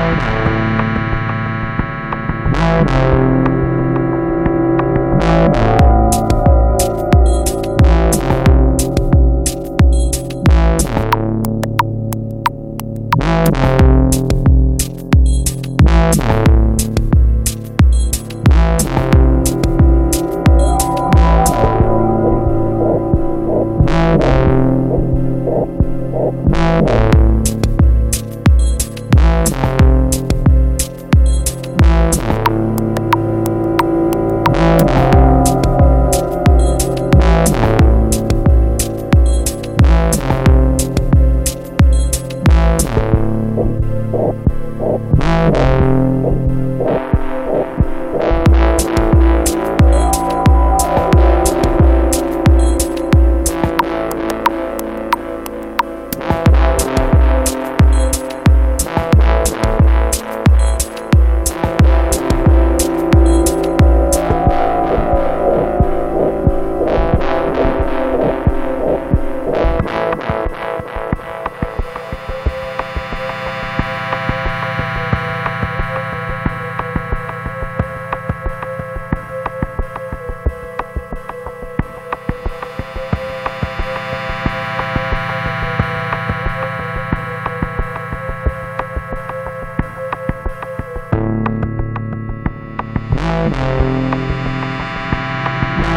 Thank you.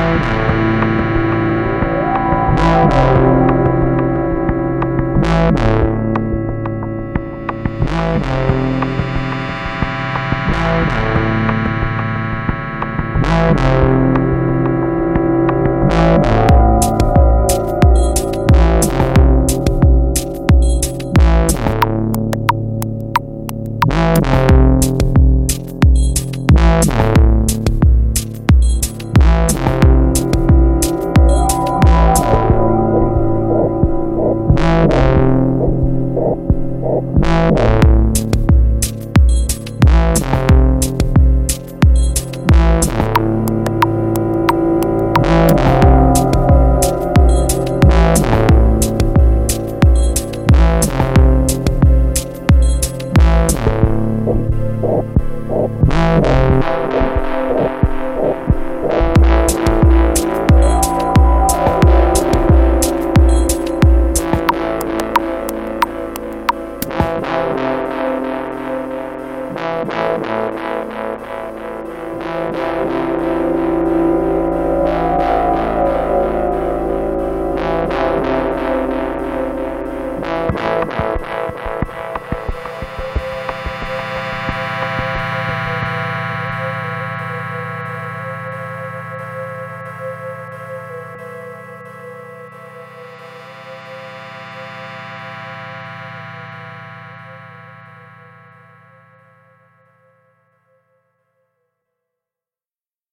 Thank you. Oh, my God.